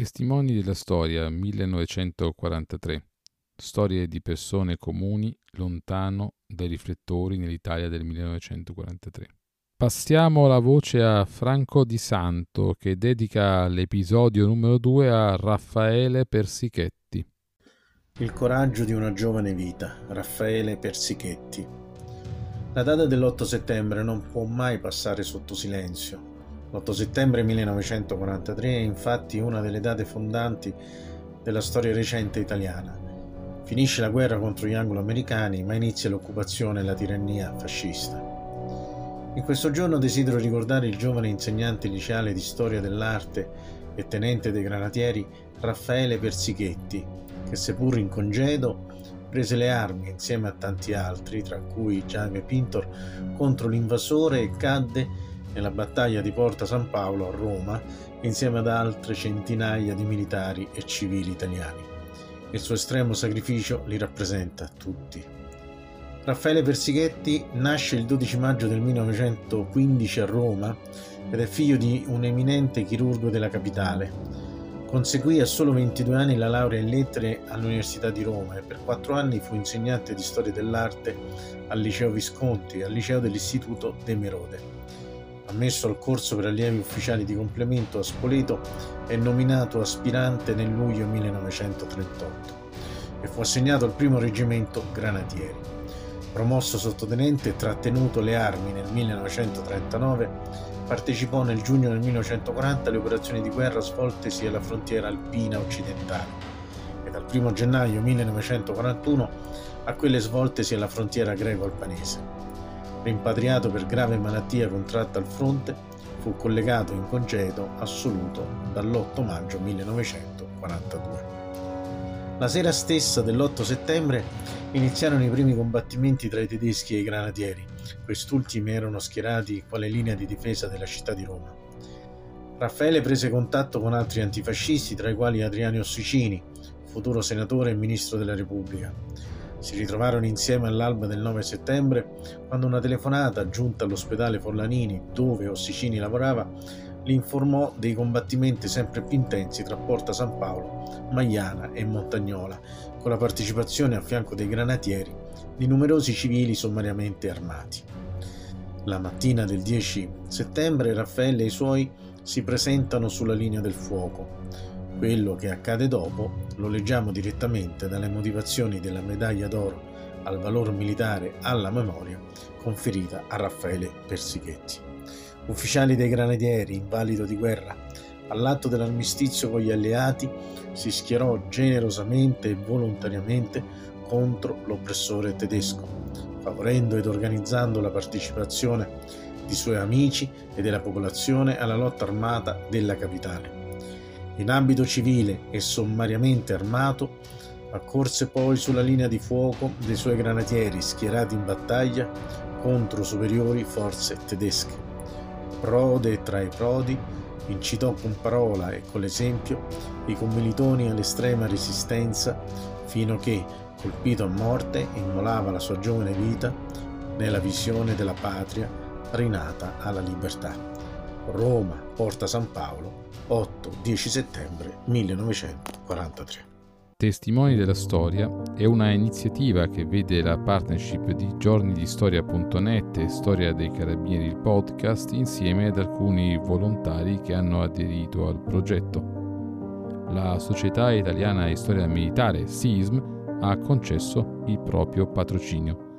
Testimoni della storia 1943. Storie di persone comuni lontano dai riflettori nell'Italia del 1943. Passiamo la voce a Franco Di Santo che dedica l'episodio numero 2 a Raffaele Persichetti. Il coraggio di una giovane vita, Raffaele Persichetti. La data dell'8 settembre non può mai passare sotto silenzio. L'8 settembre 1943 è infatti una delle date fondanti della storia recente italiana. Finisce la guerra contro gli anglo-americani, ma inizia l'occupazione e la tirannia fascista. In questo giorno desidero ricordare il giovane insegnante liceale di storia dell'arte e tenente dei granatieri Raffaele Persichetti, che seppur in congedo prese le armi insieme a tanti altri, tra cui Jaime Pintor, contro l'invasore e cadde nella battaglia di Porta San Paolo a Roma insieme ad altre centinaia di militari e civili italiani. Il suo estremo sacrificio li rappresenta tutti. Raffaele Persighetti nasce il 12 maggio del 1915 a Roma ed è figlio di un eminente chirurgo della capitale. Conseguì a solo 22 anni la laurea in lettere all'Università di Roma e per quattro anni fu insegnante di storia dell'arte al Liceo Visconti e al Liceo dell'Istituto De Merode ammesso al corso per allievi ufficiali di complemento a Spoleto, è nominato aspirante nel luglio 1938 e fu assegnato al primo reggimento granatieri. Promosso sottotenente e trattenuto le armi nel 1939, partecipò nel giugno del 1940 alle operazioni di guerra svoltesi alla frontiera alpina occidentale e dal 1 gennaio 1941 a quelle svoltesi alla frontiera greco-albanese. Rimpatriato per grave malattia contratta al fronte, fu collegato in congedo assoluto dall'8 maggio 1942. La sera stessa dell'8 settembre iniziarono i primi combattimenti tra i tedeschi e i granatieri. Quest'ultimi erano schierati quale linea di difesa della città di Roma. Raffaele prese contatto con altri antifascisti, tra i quali Adriano Ossicini, futuro senatore e ministro della Repubblica. Si ritrovarono insieme all'alba del 9 settembre quando una telefonata giunta all'ospedale Forlanini, dove Ossicini lavorava, li informò dei combattimenti sempre più intensi tra Porta San Paolo, Maiana e Montagnola, con la partecipazione a fianco dei granatieri di numerosi civili sommariamente armati. La mattina del 10 settembre Raffaele e i suoi si presentano sulla linea del fuoco. Quello che accade dopo lo leggiamo direttamente dalle motivazioni della medaglia d'oro al valor militare alla memoria conferita a Raffaele Persighetti. Ufficiali dei granatieri, invalido di guerra, all'atto dell'armistizio con gli alleati, si schierò generosamente e volontariamente contro l'oppressore tedesco, favorendo ed organizzando la partecipazione di suoi amici e della popolazione alla lotta armata della capitale in abito civile e sommariamente armato, accorse poi sulla linea di fuoco dei suoi granatieri schierati in battaglia contro superiori forze tedesche. Prode tra i prodi, incitò con parola e con l'esempio i commilitoni all'estrema resistenza fino che, colpito a morte, immolava la sua giovane vita nella visione della patria rinata alla libertà. Roma, Porta San Paolo, 8-10 settembre 1943. Testimoni della Storia è una iniziativa che vede la partnership di giornidistoria.net e Storia dei Carabinieri il podcast insieme ad alcuni volontari che hanno aderito al progetto. La Società Italiana di Storia Militare, SISM, ha concesso il proprio patrocinio.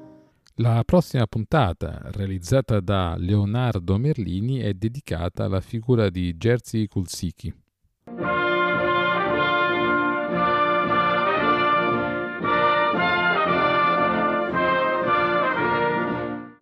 La prossima puntata, realizzata da Leonardo Merlini, è dedicata alla figura di Jerzy Kulsicki.